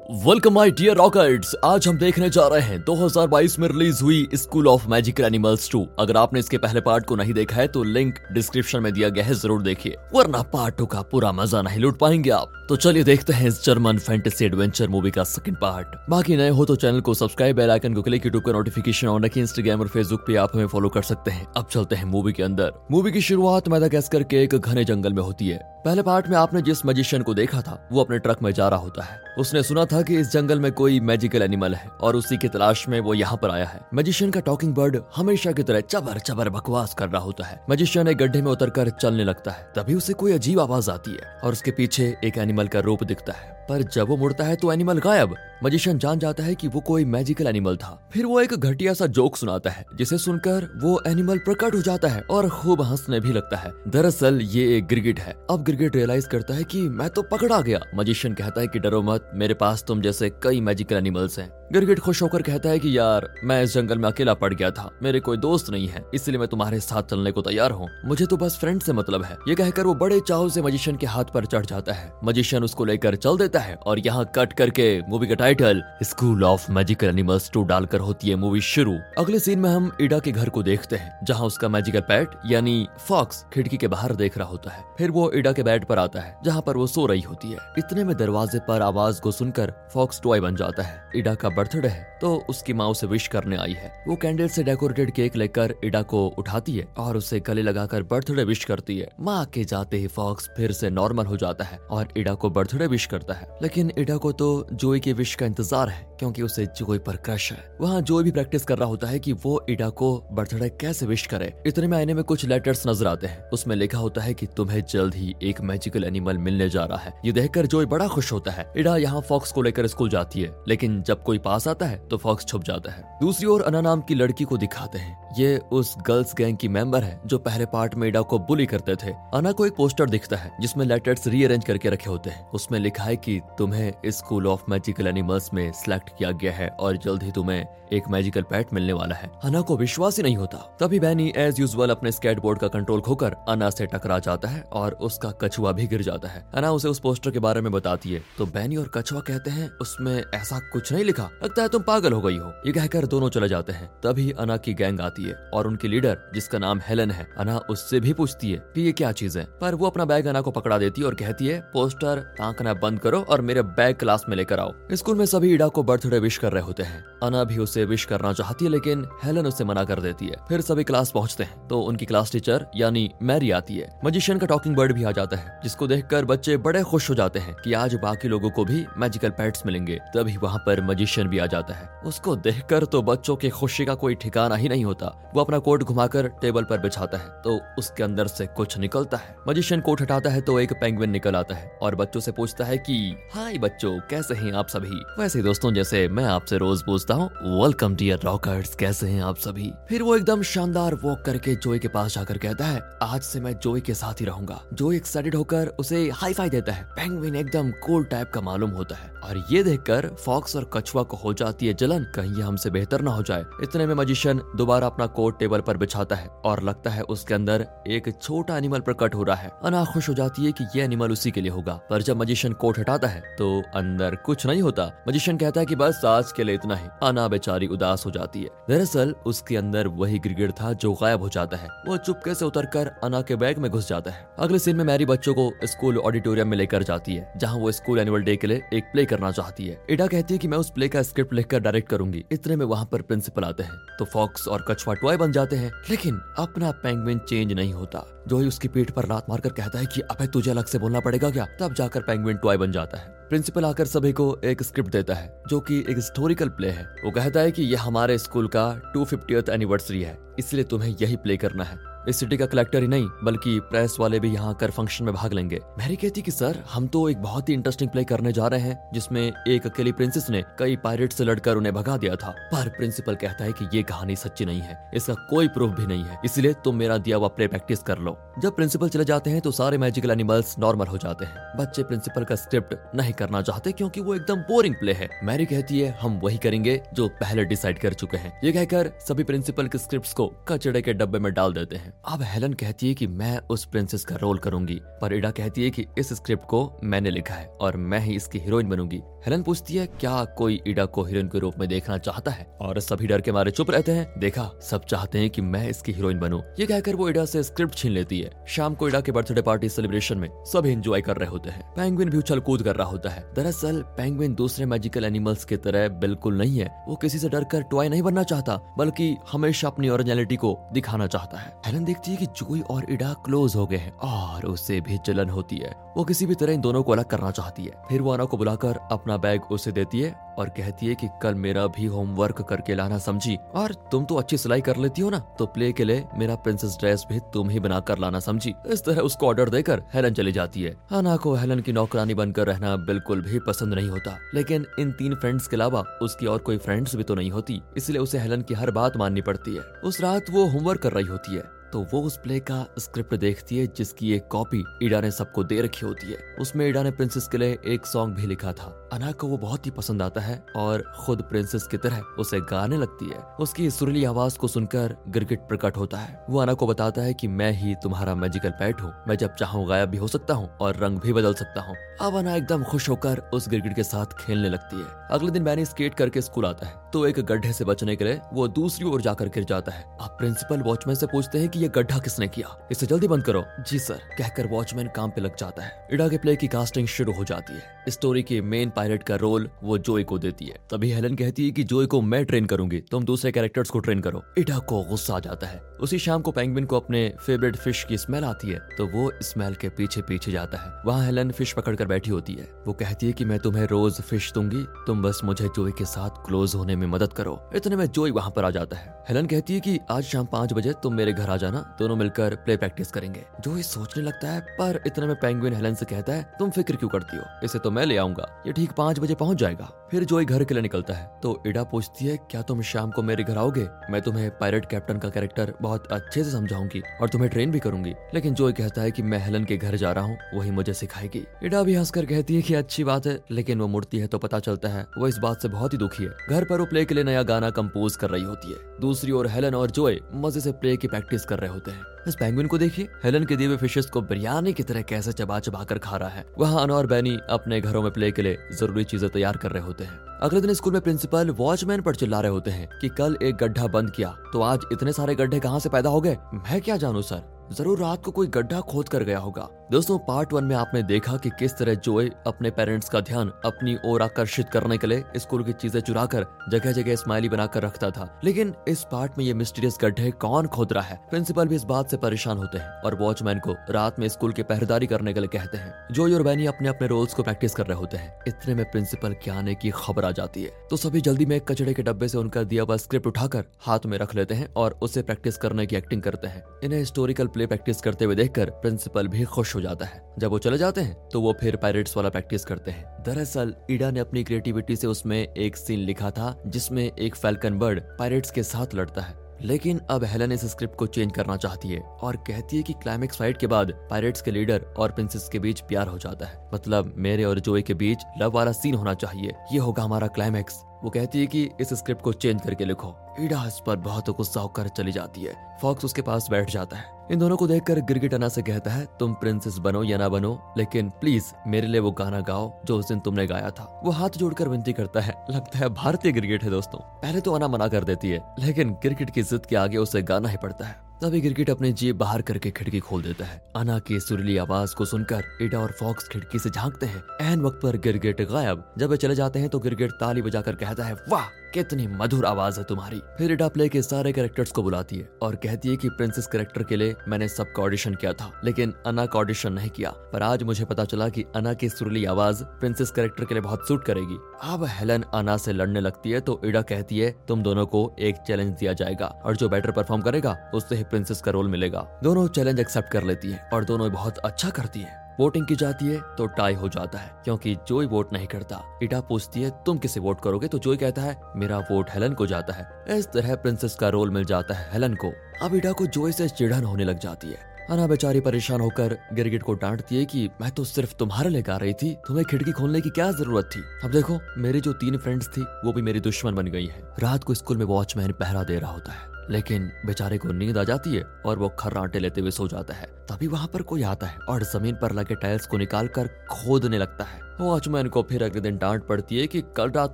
Welcome my dear रॉकर्ट्स आज हम देखने जा रहे हैं। 2022 में रिलीज़ हुई स्कूल ऑफ़ मैजिकल एनिमल्स 2 अगर आपने इसके पहले पार्ट को नहीं देखा है तो लिंक डिस्क्रिप्शन में दिया गया है। ज़रूर देखिए। वरना पार्ट टू का पूरा मज़ा नहीं लूट पाएँगे आप। तो चलिए देखते हैं इस जर्मन फैंटेसी एडवेंचर मूवी का सेकंड पार्ट बाकी नए हो तो चैनल को सब्सक्राइब बेल आइकन को क्लिक यूट्यूब का नोटिफिकेशन ऑन रखिए। इंस्टाग्राम और फेसबुक पे आप हमें फॉलो कर सकते हैं। अब चलते हैं मूवी के अंदर। मूवी की शुरुआत मैदागास्कर के एक घने जंगल में होती है। पहले पार्ट में आपने जिस मजिशियन को देखा था, वो अपने ट्रक में जा रहा होता है। उसने सुना था कि इस जंगल में कोई मैजिकल एनिमल है, और उसी की तलाश में वो यहाँ पर आया है। मजिशियन का टॉकिंग बर्ड हमेशा की तरह चबर चबर बकवास कर रहा होता है। मजिशियन एक गड्ढे में उतर चलने लगता है। तभी उसे कोई अजीब आवाज़ आती है, और उसके पीछे एक एनिमल का रूप दिखता है। पर जब वो मुड़ता है तो एनिमल गायब। मजिशियन जान जाता है कि वो कोई मैजिकल एनिमल था। फिर वो एक घटिया सा जोक सुनाता है, जिसे सुनकर वो एनिमल प्रकट हो जाता है और खूब हंसने भी लगता है। दरअसल ये एक गिरगिट है। अब गिरगिट रियलाइज़ करता है कि मैं तो पकड़ा गया। मजिशियन कहता है कि डरो मत, मेरे पास तुम जैसे कई मैजिकल एनिमल्स हैं। गिरगिट खुश होकर कहता है कि यार, मैं इस जंगल में अकेला पड़ गया था। मेरे कोई दोस्त नहीं है, इसलिए मैं तुम्हारे साथ चलने को तैयार हूँ। मुझे तो बस फ्रेंड से मतलब है। ये कहकर वो बड़े चाव से मजिशियन के हाथ पर चढ़ जाता है। मजिशियन उसको लेकर चल देता है और यहाँ कट करके मूवी का title school of magical animals two डालकर होती है मूवी शुरू। अगले सीन में हम इडा के घर को देखते हैं, जहाँ उसका मैजिकल पैट यानी फॉक्स खिड़की के बाहर देख रहा होता है। फिर वो इडा के बेड पर आता है, जहाँ पर वो सो रही होती है। इतने में दरवाजे पर आवाज़ को सुनकर फॉक्स टॉय बन जाता है। इडा का बर्थडे है तो उसकी माँ उसे विश करने आई है। वो कैंडल से डेकोरेटेड केक लेकर इडा को उठाती है और उसे गले लगाकर बर्थडे विश करती है। माँ के जाते ही फॉक्स फिर से नॉर्मल हो जाता है और इडा को बर्थडे विश करता है। लेकिन इडा को तो जोई के विश का इंतज़ार है, क्योंकि उसे जोई पर क्रश है। वहाँ जोई भी प्रैक्टिस कर रहा होता है की वो इडा को बर्थडे कैसे विश करे। इतने में आईने में कुछ लेटर्स नज़र आते हैं। उसमें लिखा होता है की तुम्हें जल्द ही एक मैजिकल एनिमल मिलने जा रहा है। ये देखकर जोई बड़ा खुश होता है। इडा यहाँ फॉक्स को लेकर स्कूल जाती है, लेकिन जब कोई पास आता है तो फॉक्स छुप जाता है। दूसरी ओर अना नाम की लड़की को दिखाते हैं। ये उस गर्ल्स गैंग की मेंबर है, जो पहले पार्ट में इडा को बुली करते थे। अना को एक पोस्टर दिखता है, जिसमें लेटर्स रीअरेंज करके रखे होते हैं। उसमें लिखा है कि तुम्हें स्कूल ऑफ़ मैजिकल एनिमल्स में सिलेक्ट किया गया है और जल्द ही तुम्हें एक मैजिकल पैट मिलने वाला है। अना को विश्वास ही नहीं होता। तभी बैनी एज यूजल अपने स्केट बोर्ड का कंट्रोल खोकर अना से टकरा जाता है और उसका कछुआ भी गिर जाता है। अना उसे उस पोस्टर के बारे में बताती है। तो बैनी और कछुआ कहते हैं, उसमें ऐसा कुछ नहीं लिखा। लगता है तुम पागल हो गई हो। ये कहकर दोनों चले जाते हैं। तभी अना की गैंग आती है और उनकी लीडर, जिसका नाम हेलन है, अना उससे भी पूछती है कि ये क्या चीज़ है। पर वो अपना बैग अना को पकड़ा देती है और कहती है, पोस्टर ताकना बंद करो और मेरे बैग क्लास में लेकर आओ। स्कूल में सभी इडा को बर्थडे विश कर रहे होते हैं। अना भी उसे विश करना चाहती है, लेकिन हेलन उसे मना कर देती है। फिर सभी क्लास पहुँचते हैं तो उनकी क्लास टीचर, यानी मैरी आती है। मजिशियन का टॉकिंग बर्ड भी आ जाता है, जिसको देखकर बच्चे बड़े खुश हो जाते हैं कि आज बाकी लोगों को भी मैजिकल पेट्स मिलेंगे। तभी वहाँ पर मजिशियन भी आ जाता है। उसको देखकर तो बच्चों की खुशी का कोई ठिकाना ही नहीं होता। वो अपना कोट घुमाकर टेबल पर बिछाता है तो उसके अंदर से कुछ निकलता है। मजिशियन कोट हटाता है तो एक पेंगुइन निकल आता है और बच्चों से पूछता है कि, हाय बच्चों, कैसे हैं आप सभी? वैसे दोस्तों, जैसे मैं आपसे रोज पूछता हूँ वेलकम डियर रॉकर्स कैसे हैं आप सभी? फिर वो एकदम शानदार वॉक करके जोई के पास जाकर कहता है, आज से मैं जोई के साथ ही रहूँगा। जोई एक्साइटेड होकर उसे हाई फाई देता है। पेंगुइन एकदम कोल्ड टाइप का मालूम होता है और ये देखकर फॉक्स और कछुआ को हो जाती है जलन, कहीं ये हमसे बेहतर ना हो जाए। इतने में मजिशियन दोबारा अपना कोट टेबल पर बिछाता है और लगता है उसके अंदर एक छोटा एनिमल प्रकट हो रहा है। अना खुश हो जाती है कि ये एनिमल उसी के लिए होगा। पर जब मजिशियन कोट हटाता है तो अंदर कुछ नहीं होता। मजिशियन कहता है की बस आज के लिए इतना ही। अना बेचारी उदास हो जाती है। दरअसल उसके अंदर वही गिरगिट था जो गायब हो जाता है। वो चुपके से उतर कर अना के बैग में घुस जाता है। अगले सीन में मैरी बच्चों को स्कूल ऑडिटोरियम में लेकर जाती है, जहाँ वो स्कूल एनुअल डे के लिए एक प्ले करना चाहती है। इडा कहती है कि मैं उस प्ले का स्क्रिप्ट लिखकर डायरेक्ट करूँगी। इतने में वहाँ पर प्रिंसिपल आते हैं तो फॉक्स और कछुआ टॉय बन जाते हैं। लेकिन अपना पेंगुइन चेंज नहीं होता। जो ही उसकी पीठ पर लात मारकर कहता है कि, अबे, तुझे अलग से बोलना पड़ेगा क्या? तब जाकर पेंगुइन टॉय बन जाता है। प्रिंसिपल आकर सभी को एक स्क्रिप्ट देता है, जो कि एक हिस्टोरिकल प्ले है। वो कहता है कि, यह हमारे स्कूल का टू एनिवर्सरी है। इसलिए तुम्हें यही प्ले करना है। इस सिटी का कलेक्टर ही नहीं, बल्कि प्रेस वाले भी यहाँ आकर फ़ंक्शन में भाग लेंगे। मैरी कहती कि, सर, हम तो एक बहुत ही इंटरेस्टिंग प्ले करने जा रहे हैं, जिसमें एक अकेली प्रिंसेस ने कई पायरेट से लड़कर उन्हें भगा दिया था। पर प्रिंसिपल कहता है कि ये कहानी सच्ची नहीं है, इसका कोई प्रूफ भी नहीं है, इसलिए तुम मेरा दिया हुआ प्ले प्रैक्टिस कर लो। जब प्रिंसिपल चले जाते हैं तो सारे मैजिकल एनिमल्स नॉर्मल हो जाते हैं। बच्चे प्रिंसिपल का स्क्रिप्ट नहीं करना चाहते, क्योंकि वो एकदम बोरिंग प्ले है। मैरी कहती है, हम वही करेंगे, जो पहले डिसाइड कर चुके हैं। ये कहकर सभी प्रिंसिपल के स्क्रिप्ट को कचड़े के डब्बे में डाल देते हैं। अब हेलन कहती है कि मैं उस प्रिंसेस का रोल करूँगी, पर इडा कहती है कि इस स्क्रिप्ट को मैंने लिखा है और मैं ही इसकी हीरोइन बनूँगी। हेलन पूछती है, क्या कोई इडा को हीरोइन के रूप में देखना चाहता है? और सभी डर के मारे चुप रहते हैं। देखा, सब चाहते हैं कि मैं इसकी हीरोइन बनूं। ये कहकर वो इडा से स्क्रिप्ट छीन लेती है। शाम को इडा के बर्थडे पार्टी सेलिब्रेशन में सभी एंजॉय कर रहे होते हैं। पेंगुइन भी उछल कूद कर रहा होता है। दरअसल पेंगुइन दूसरे मैजिकल एनिमल्स की तरह बिल्कुल नहीं है। वो किसी से डरकर टॉय नहीं बनना चाहता, बल्कि हमेशा अपनी ओरिजिनलिटी को दिखाना चाहता है। हेलन देखती है कि जोई और इडा क्लोज हो गए हैं और उससे भी जलन होती है। वो किसी भी तरह इन दोनों को अलग करना चाहती है। फिर वो अना को बुलाकर अपना बैग उसे देती है और कहती है कि कल मेरा भी होमवर्क करके लाना समझी। और तुम तो अच्छी सिलाई कर लेती हो ना? तो प्ले के लिए मेरा प्रिंसेस ड्रेस भी तुम ही बना कर लाना समझी। इस तरह उसको ऑर्डर देकर हेलन चली जाती है। अना को हेलन की नौकरानी बनकर रहना बिल्कुल भी पसंद नहीं होता। लेकिन इन तीन फ्रेंड्स के अलावा उसकी और कोई फ्रेंड्स भी तो नहीं होती। इसलिए उसे हेलन की हर बात माननी पड़ती है। उस रात वो होमवर्क कर रही होती है। तो वो उस प्ले का स्क्रिप्ट देखती है, जिसकी एक कॉपी ईडा ने सबको दे रखी होती है। उसमें ईडा ने प्रिंसेस के लिए एक सॉन्ग भी लिखा था। अना को वो बहुत ही पसंद आता है और खुद प्रिंसेस की तरह उसे गाने लगती है। उसकी सुरीली आवाज़ को सुनकर गिरगिट प्रकट होता है। वो अना को बताता है कि मैं ही तुम्हारा मैजिकल पैट हूँ। मैं जब चाहूँ गायब भी हो सकता हूँ और रंग भी बदल सकता हूँ। अब अना एकदम खुश होकर उस गिरगिट के साथ खेलने लगती है। अगले दिन मैंने स्केट करके स्कूल आता है। तो एक गड्ढे से बचने के लिए वो दूसरी ओर जाकर गिर जाता है। अब प्रिंसिपल वॉचमैन से पूछते हैं कि ये गड्ढा किसने किया? इसे जल्दी बंद करो। जी सर, कहकर वॉचमैन काम पे लग जाता है। इडा के प्ले की कास्टिंग शुरू हो जाती है। स्टोरी के मेन पायलट का रोल वो जोई को देती है। तभी हेलन कहती है कि जोई को मैं ट्रेन करूँगी, तुम दूसरे कैरेक्टर्स को ट्रेन करो। इडा को गुस्सा आ जाता है। उसी शाम को पेंगुइन को अपने फेवरेट फ़िश की स्मेल आती है तो वो स्मेल के पीछे पीछे जाता है। वहाँ हेलन फ़िश पकड़कर बैठी होती है। वो कहती है कि मैं तुम्हें रोज फ़िश दूँगी, तुम बस मुझे जोई के साथ क्लोज होने में मदद करो। इतने में जोई वहाँ पर आ जाता है। हेलन कहती है कि आज शाम पाँच बजे तुम मेरे घर आ जाना, दोनों मिलकर प्ले प्रैक्टिस करेंगे। जोई सोचने लगता है, पर इतने में पेंगुइन हेलन से कहता है, तुम फ़िक्र क्यों करती हो? इसे तो मैं ले आऊँगा। ये ठीक पाँच बजे पहुँच जाएगा। फिर जोई घर के लिए निकलता है। तो इडा पूछती है, क्या तुम शाम को मेरे घर आओगे? मैं तुम्हें पायलट कैप्टन का कैरेक्टर बहुत अच्छे से समझाऊँगी और तुम्हें ट्रेन भी करूँगी। लेकिन जोई कहता है कि मैं हेलन के घर जा रहा हूँ, वही मुझे सिखाएगी। इडा भी हंसकर कहती है कि अच्छी बात है, लेकिन वो मुड़ती है तो पता चलता है, वो इस बात से बहुत ही दुखी है। घर पर वो प्ले के लिए नया गाना कंपोज कर रही होती है। दूसरी ओर हेलन और जोए मज़े से प्ले की प्रैक्टिस कर रहे होते हैं। इस पेंगुइन को देखिए, हेलन के दिए फिशेस को बिरयानी की तरह कैसे चबा चबा कर खा रहा है। वहाँ अना और बैनी अपने घरों में प्ले के लिए ज़रूरी चीज़ें तैयार कर रहे होते हैं। अगले दिन स्कूल में प्रिंसिपल, वॉचमैन पर चिल्ला रहे होते हैं कि कल एक गड्ढा बंद किया। तो आज इतने सारे गड्ढे कहाँ से पैदा हो गए? मैं क्या जानू, सर? ज़रूर रात को कोई गड्ढा खोद कर गया होगा। दोस्तों पार्ट वन में आपने देखा कि किस तरह जोए अपने पेरेंट्स का ध्यान अपनी ओर आकर्षित करने के लिए स्कूल की चीज़ें चुरा कर जगह जगह स्माइली बनाकर रखता था। लेकिन इस पार्ट में ये मिस्टीरियस गड्ढे कौन खोद रहा है? प्रिंसिपल भी इस बात से परेशान होते हैं और वॉचमैन को रात में स्कूल की पहरेदारी करने के लिए कहते हैं। जोई और बैनी अपने अपने रोल्स को प्रैक्टिस कर रहे होते हैं। इतने में प्रिंसिपल के आने की खबर आ जाती है। तो सभी जल्दी में कचड़े के डब्बे से उनका दिया हुआ स्क्रिप्ट उठाकर हाथ में रख लेते हैं और उसे प्रैक्टिस करने की एक्टिंग करते हैं। इन्हें हिस्टोरिकल प्ले प्रैक्टिस करते हुए देखकर प्रिंसिपल भी खुश हो जाता है। जब वो चले जाते हैं तो वो फिर पायरेट्स वाला प्रैक्टिस करते हैं। दरअसल, ईडा ने अपनी क्रिएटिविटी से उसमें एक सीन लिखा था, जिसमें एक फैल्कन बर्ड पायरेट्स के साथ लड़ता है। लेकिन अब हेलन इस स्क्रिप्ट को चेंज करना चाहती है और कहती है कि क्लाइमेक्स फाइट के बाद पायरेट्स के लीडर और प्रिंसेस के बीच प्यार हो जाता है। मतलब मेरे और जोई के बीच लव वाला सीन होना चाहिए। ये होगा हमारा क्लाइमेक्स वो कहती है कि इस स्क्रिप्ट को चेंज करके लिखो। ईडा इस पर बहुत गुस्सा होकर चली जाती है। फॉक्स उसके पास बैठ जाता है। इन दोनों को देखकर गिरगिट अना से कहता है, तुम प्रिंसेस बनो या ना बनो, लेकिन प्लीज़ मेरे लिए वो गाना गाओ जो उस दिन तुमने गाया था। वो हाथ जोड़कर विनती करता है। लगता है भारतीय गिरगिट है दोस्तों। पहले तो अना मना कर देती है, लेकिन गिरगिट की जिद के आगे उसे गाना ही पड़ता है। तभी गिरगिट अपने जेब बाहर करके खिड़की खोल देता है। अना की सुरीली आवाज़ को सुनकर इडा और फॉक्स खिड़की से झांकते हैं। एन वक्त पर गिरगिट गायब। जब वे चले जाते हैं तो गिरगिट ताली बजाकर कहता है, वाह! कितनी मधुर आवाज़ है तुम्हारी। फिर इडा प्ले के सारे कैरेक्टर्स को बुलाती है और कहती है कि प्रिंसेस कैरेक्टर के लिए मैंने सबका ऑडिशन किया था, लेकिन अना का ऑडिशन नहीं किया। पर आज मुझे पता चला कि अना की सुरली आवाज़ प्रिंसेस कैरेक्टर के लिए बहुत सूट करेगी। अब हेलन अना से लड़ने लगती है तो इडा कहती है, तुम दोनों को एक चैलेंज दिया जाएगा, और जो बेटर परफॉर्म करेगा, उससे ही प्रिंसेस का रोल मिलेगा। दोनों चैलेंज एक्सेप्ट कर लेती है, और दोनों बहुत अच्छा करती है। वोटिंग की जाती है तो टाई हो जाता है, क्योंकि जोई वोट नहीं करता। इटा पूछती है, तुम किसे वोट करोगे? तो जोई कहता है, मेरा वोट हेलन को जाता है। इस तरह प्रिंसेस का रोल मिल जाता है हेलन को। अब इटा को जोई से चिढ़न होने लग जाती है। अना बेचारी परेशान होकर गिरगिट को डांटती है कि, मैं तो सिर्फ़ तुम्हारे लेकर आ रही थी, तुम्हें खिड़की खोलने की क्या ज़रूरत थी? अब देखो, मेरी जो तीन फ्रेंड्स थी, वो भी मेरी दुश्मन बन गई है। रात को स्कूल में वॉचमैन पहरा दे रहा होता है, लेकिन बेचारे को नींद आ जाती है और वो खर्राटे लेते हुए सो जाता है। तभी वहाँ पर कोई आता है और ज़मीन पर लगे टाइल्स को निकाल कर खोदने लगता है। वॉचमैन को फिर अगले दिन डांट पड़ती है कि कल रात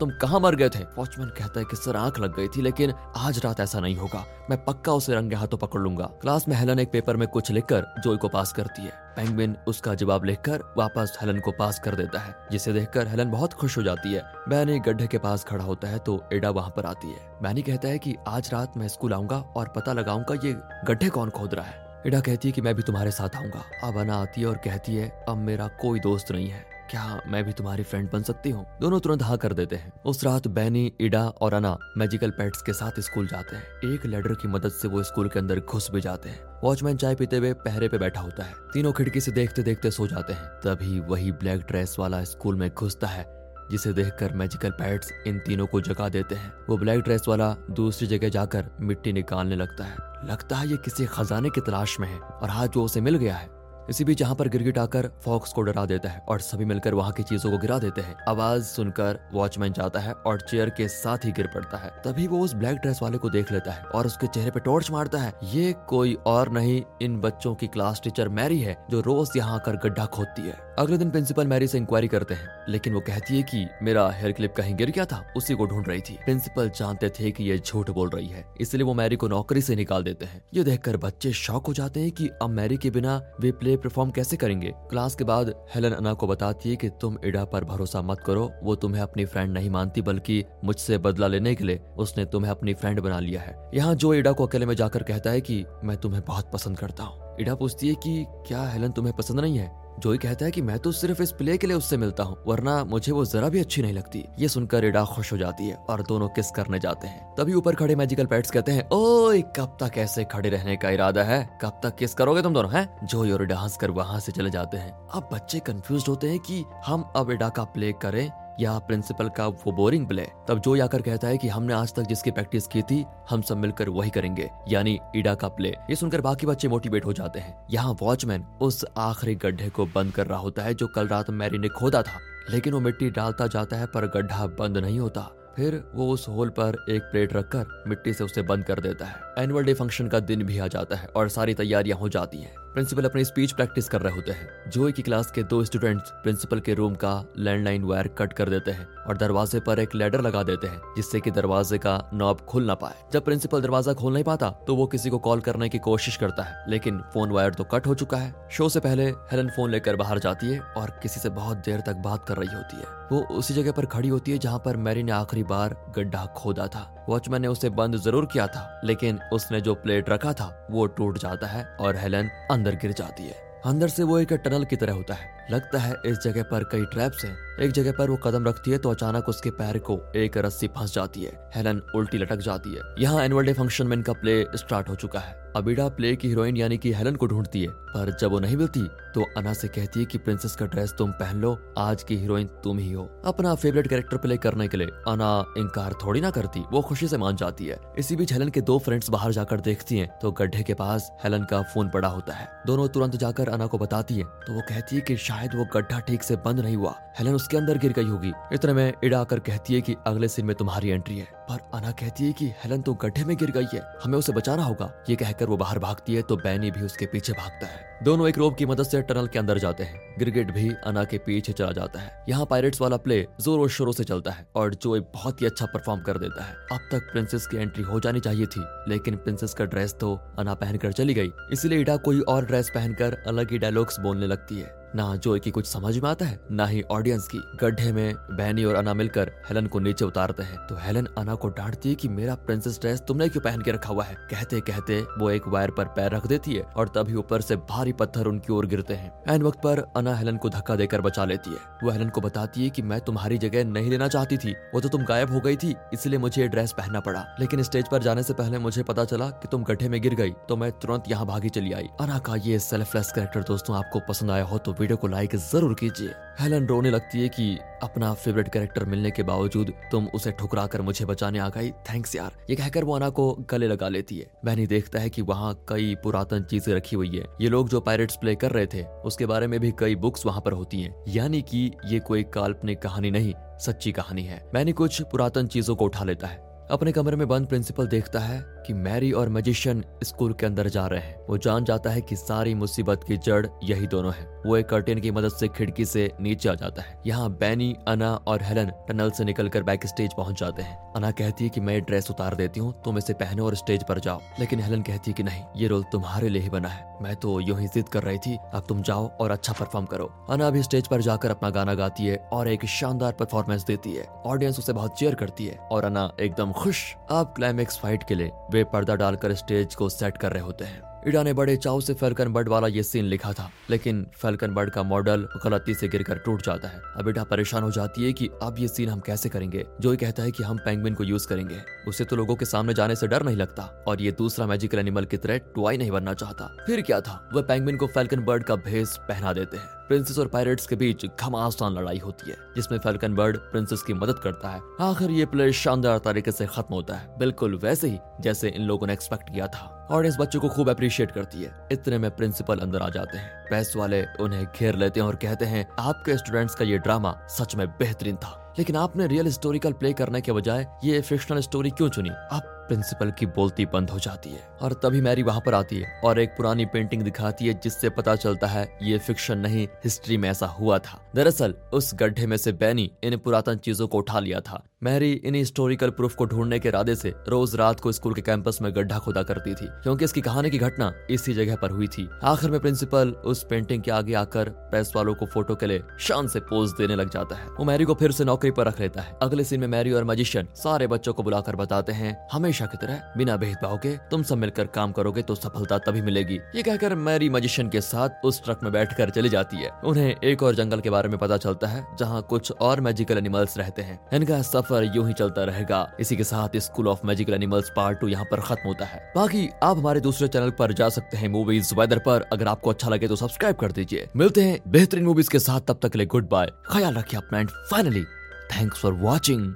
तुम कहाँ मर गए थे। वॉचमैन कहता है कि सर आँख लग गई थी, लेकिन आज रात ऐसा नहीं होगा। मैं पक्का उसे रंगे हाथों पकड़ लूँगा। क्लास में हेलन एक पेपर में कुछ लिखकर जोई को पास करती है। पेंगविन उसका जवाब लिखकर वापस हेलन को पास कर देता है, जिसे देखकर हेलन बहुत खुश हो जाती है। बैनी गड्ढे के पास खड़ा होता है तो एडा वहाँ पर आती है। बैनी कहता है की आज रात मैं स्कूल आऊँगा और पता लगाऊँगा ये गड्ढे कौन खोद रहा है। एडा कहती है कि मैं भी तुम्हारे साथ आऊँगा। अब अना आती है और कहती है, अब मेरा कोई दोस्त नहीं है। क्या मैं भी तुम्हारी फ्रेंड बन सकती हूँ? दोनों तुरंत हाँ कर देते हैं। उस रात बैनी, इडा और अना मैजिकल पेट्स के साथ स्कूल जाते हैं। एक लेडर की मदद से वो स्कूल के अंदर घुस भी जाते हैं। वॉचमैन चाय पीते हुए पहरे पे बैठा होता है। तीनों खिड़की से देखते देखते सो जाते हैं। तभी वही ब्लैक ड्रेस वाला स्कूल में घुसता है। जिसे देखकर मैजिकल पैट्स इन तीनों को जगा देते हैं। वो ब्लैक ड्रेस वाला दूसरी जगह जाकर मिट्टी निकालने लगता है। लगता है ये किसी खजाने की तलाश में है और हाथ जो उसे मिल गया है। इसी बीच जहाँ पर गिरगिट आकर फॉक्स को डरा देता है और सभी मिलकर वहाँ की चीज़ों को गिरा देते हैं। आवाज़ सुनकर वॉचमैन जाता है और चेयर के साथ ही गिर पड़ता है। तभी वो उस ब्लैक ड्रेस वाले को देख लेता है और उसके चेहरे पे टॉर्च मारता है। ये कोई और नहीं, इन बच्चों की क्लास टीचर मैरी है, जो रोज यहाँ आकर गड्ढा खोदती है। अगले दिन प्रिंसिपल मैरी से इंक्वायरी करते हैं, लेकिन वो कहती है कि मेरा हेयर क्लिप कहीं गिर गया था, उसी को ढूंढ रही थी। प्रिंसिपल जानते थे कि ये झूठ बोल रही है, इसलिए वो मैरी को नौकरी से निकाल देते हैं। ये देखकर बच्चे शौक हो जाते हैं कि अब मैरी के बिना वे प्ले परफॉर्म कैसे करेंगे? क्लास के बाद हेलन अना को बताती है कि तुम इडा पर भरोसा मत करो। वो तुम्हें अपनी फ्रेंड नहीं मानती, बल्कि मुझसे बदला लेने के लिए उसने तुम्हें अपनी फ्रेंड बना लिया है। यहाँ जो इडा को अकेले में जाकर कहता है की मैं तुम्हें बहुत पसंद करता हूँ। इडा पूछती है कि क्या हेलन तुम्हें पसंद नहीं है? जोई कहता है कि मैं तो सिर्फ़ इस प्ले के लिए उससे मिलता हूँ, वरना मुझे वो जरा भी अच्छी नहीं लगती। ये सुनकर रिडा खुश हो जाती है और दोनों किस करने जाते हैं। तभी ऊपर खड़े मैजिकल पेट्स कहते हैं, ओए, कब तक ऐसे खड़े रहने का इरादा है? कब तक किस करोगे तुम दोनों, हैं? जोई और रिडा हंस कर वहाँ से चले जाते हैं। अब बच्चे कंफ्यूज होते हैं की हम अब रिडा का प्ले करें या प्रिंसिपल का वो बोरिंग प्ले तब जो आकर कहता है कि हमने आज तक जिसकी प्रैक्टिस की थी, हम सब मिलकर वही करेंगे। यानी इडा का प्ले। ये सुनकर बाकी बच्चे मोटिवेट हो जाते हैं। यहाँ वॉचमैन उस आखिरी गड्ढे को बंद कर रहा होता है जो कल रात मैरी ने खोदा था। लेकिन वो मिट्टी डालता जाता है पर गड्ढा बंद नहीं होता। फिर वो उस होल पर एक प्लेट रखकर मिट्टी से उसे बंद कर देता है। एनुअल डे फ़ंक्शन का दिन भी आ जाता है और सारी तैयारियाँ हो जाती हैं। प्रिंसिपल अपनी स्पीच प्रैक्टिस कर रहे होते हैं। जोई की क्लास के दो स्टूडेंट्स प्रिंसिपल के रूम का लैंडलाइन वायर कट कर देते हैं और दरवाजे पर एक लेडर लगा देते हैं, जिससे कि दरवाजे का नॉब खुल ना पाए। जब प्रिंसिपल दरवाज़ा खोल नहीं पाता तो वो किसी को कॉल करने की कोशिश करता है, लेकिन फ़ोन वायर तो कट हो चुका है। शो से पहले हेलन फ़ोन लेकर बाहर जाती है और किसी से बहुत देर तक बात कर रही होती है। वो उसी जगह पर खड़ी होती है जहाँ पर मैरी ने आखिरी बार गड्ढा खोदा था। वॉचमैन ने उसे बंद ज़रूर किया था, लेकिन उसने जो प्लेट रखा था, वो टूट जाता है और हेलन अंदर गिर जाती है। अंदर से वो एक टनल की तरह होता है। लगता है इस जगह पर कई ट्रैप्स हैं। एक जगह पर वो कदम रखती है तो अचानक उसके पैर को एक रस्सी फंस जाती है। हेलन उल्टी लटक जाती है। यहाँ एनुअल डे फ़ंक्शन में इनका प्ले स्टार्ट हो चुका है। अबिडा प्ले की हीरोइन यानी कि हेलन को ढूंढती है, पर जब वो नहीं मिलती तो अना से कहती है कि प्रिंसेस का ड्रेस तुम पहन लो, आज की हीरोइन तुम ही हो। अपना फेवरेट कैरेक्टर प्ले करने के लिए अना इनकार थोड़ी ना करती, वो खुशी से मान जाती है। इसी बीच हेलन के दो फ्रेंड्स बाहर जाकर देखती हैं तो गड्ढे के पास हेलन का फ़ोन पड़ा होता है। दोनों तुरंत जाकर अना को बताती है तो वो कहती है की शायद वो गड्ढा ठीक से बंद नहीं हुआ, हेलन उसके अंदर गिर गई होगी। इतने में इड़ा आकर कहती है की अगले सीन में तुम्हारी एंट्री है, पर अना कहती है की हेलन तो गड्ढे में गिर गई है, हमें उसे बचाना होगा, ये कहकर वो बाहर भागती है तो बैनी भी उसके पीछे भागता है। दोनों एक रोप की मदद से टनल के अंदर जाते हैं। गिरगिट भी अना के पीछे चला जाता है। यहाँ पायरेट्स वाला प्ले जोरों शोरों से चलता है और जो बहुत ही अच्छा परफॉर्म कर देता है। अब तक प्रिंसेस की एंट्री हो जानी चाहिए थी, लेकिन प्रिंसेस का ड्रेस तो अना पहनकर चली गई। इसलिए इडा कोई और ड्रेस पहनकर अलग ही डायलॉग्स बोलने लगती है। ना जोई की कुछ समझ में आता है, ना ही ऑडियंस की। गड्ढे में बहनी और अना मिलकर हेलन को नीचे उतारते हैं। तो हेलन अना को डांटती है कि मेरा प्रिंसेस ड्रेस तुमने क्यों पहन के रखा हुआ है? कहते कहते वो एक वायर पर पैर रख देती है और तभी ऊपर से भारी पत्थर उनकी ओर गिरते हैं। एन वक्त पर अना हेलन को धक्का देकर बचा लेती है। वो हेलन को बताती है की मैं तुम्हारी जगह नहीं लेना चाहती थी। वो तो तुम गायब हो गई थी, इसलिए मुझे ये ड्रेस पहनना पड़ा। लेकिन स्टेज पर जाने से पहले मुझे पता चला कि तुम गड्ढे में गिर गई तो मैं तुरंत यहाँ भागी चली आई। अना का ये सेल्फलेस कैरेक्टर दोस्तों, आपको पसंद आया हो तो वीडियो को लाइक ज़रूर कीजिए। हेलन रोने लगती है कि अपना फेवरेट कैरेक्टर मिलने के बावजूद तुम उसे ठुकरा कर मुझे बचाने आ गई। थैंक्स यार। ये कहकर वो अना को गले लगा लेती है। बैनी देखता है कि वहाँ कई पुरातन चीज़ें रखी हुई है। ये लोग जो पायरेट्स प्ले कर रहे थे, उसके बारे में भी कई बुक्स वहाँ पर होती है। यानी की ये कोई काल्पनिक कहानी नहीं, सच्ची कहानी है। मैंने कुछ पुरातन चीज़ों को उठा लेता है। अपने कमरे में बंद प्रिंसिपल देखता है कि मैरी और मैजिशियन स्कूल के अंदर जा रहे हैं। वो जान जाता है कि सारी मुसीबत की जड़ यही दोनों है। वो एक कर्टेन की मदद से खिड़की से नीचे आ जाता है। यहाँ बैनी अना और हेलन टनल से निकलकर बैक स्टेज पहुँच जाते हैं। अना कहती है कि मैं ड्रेस उतार देती हूँ, तुम इसे पहनो और स्टेज पर जाओ। लेकिन हेलन कहती है की नहीं, ये रोल तुम्हारे लिए ही बना है। मैं तो यूँ ही जिद कर रही थी, अब तुम जाओ और अच्छा परफॉर्म करो। अना भी स्टेज पर जाकर अपना गाना गाती है और एक शानदार परफॉर्मेंस देती है। ऑडियंस उसे बहुत चेयर करती है और अना एकदम खुश आप क्लाइमेक्स फाइट के लिए वे पर्दा डालकर स्टेज को सेट कर रहे होते हैं। इडा ने बड़े चाव से फेल्कन बर्ड वाला ये सीन लिखा था, लेकिन फेल्कन बर्ड का मॉडल गलती से गिरकर टूट जाता है। अब इडा परेशान हो जाती है कि अब ये सीन हम कैसे करेंगे? जो ही कहता है कि हम पेंगुइन को यूज़ करेंगे। उसे तो लोगों के सामने जाने से डर नहीं लगता, और ये दूसरा मैजिकल एनिमल की तरह टुआई नहीं बनना चाहता। फिर क्या था? वह पेंगुइन को फेल्कन बर्ड का भेस पहना देते हैं। प्रिंसेस और पायरेट्स के बीच घमासान लड़ाई होती है, जिसमें फेल्कन बर्ड प्रिंसेस की मदद करता है। आखिर ये प्ले शानदार तरीके से खत्म होता है। बिल्कुल वैसे ही, जैसे इन लोगों ने एक्सपेक्ट किया था। और इस बच्चों को खूब अप्रिशिएट करती है। इतने में प्रिंसिपल अंदर आ जाते हैं। प्रेस वाले उन्हें घेर लेते हैं और कहते हैं, आपके स्टूडेंट्स का ये ड्रामा सच में बेहतरीन था। लेकिन आपने रियल हिस्टोरिकल प्ले करने के बजाय ये फिक्शनल स्टोरी क्यों चुनी? अब प्रिंसिपल की बोलती बंद हो जाती है और तभी मैरी वहाँ पर आती है और एक पुरानी पेंटिंग दिखाती है जिससे पता चलता है ये फिक्शन नहीं हिस्ट्री में ऐसा हुआ था। दरअसल, उस गड्ढे में से बैनी इन पुरातन चीज़ों को उठा लिया था। मैरी इन हिस्टोरिकल प्रूफ को ढूँढने के इरादे से रोज रात को स्कूल के कैंपस में गड्ढा खोदा करती थी, क्योंकि इसकी कहानी की घटना इसी जगह पर हुई थी। आखिर में प्रिंसिपल उस पेंटिंग के आगे आकर प्रेस वालों को फ़ोटो के लिए शान से पोज देने लग जाता है। वो मैरी को फिर से नौकरी पर रख लेता है। अगले सीन में मैरी और मजिशियन सारे बच्चों को बुलाकर बताते हैं, हमेशा की तरह बिना भेदभाव के तुम सब मिलकर काम करोगे तो सफलता तभी मिलेगी। ये कहकर मैरी मजिशियन के साथ उस ट्रक में बैठकर चली जाती है। उन्हें एक और जंगल के बारे में पता चलता है, जहाँ कुछ और मैजिकल एनिमल्स रहते हैं। इनका सफ़र यूँ ही चलता रहेगा। इसी के साथ school of magical animals part two यहाँ पर खत्म होता है। बाकी आप हमारे दूसरे चैनल पर जा सकते हैं मूवीज़ वेदर पर। अगर आपको अच्छा लगे तो सब्सक्राइब कर दीजिए। मिलते हैं बेहतरीन मूवीज़ के साथ। तब तक के लिए गुड बाय ख्याल रखिए अपना। And finally thanks for watching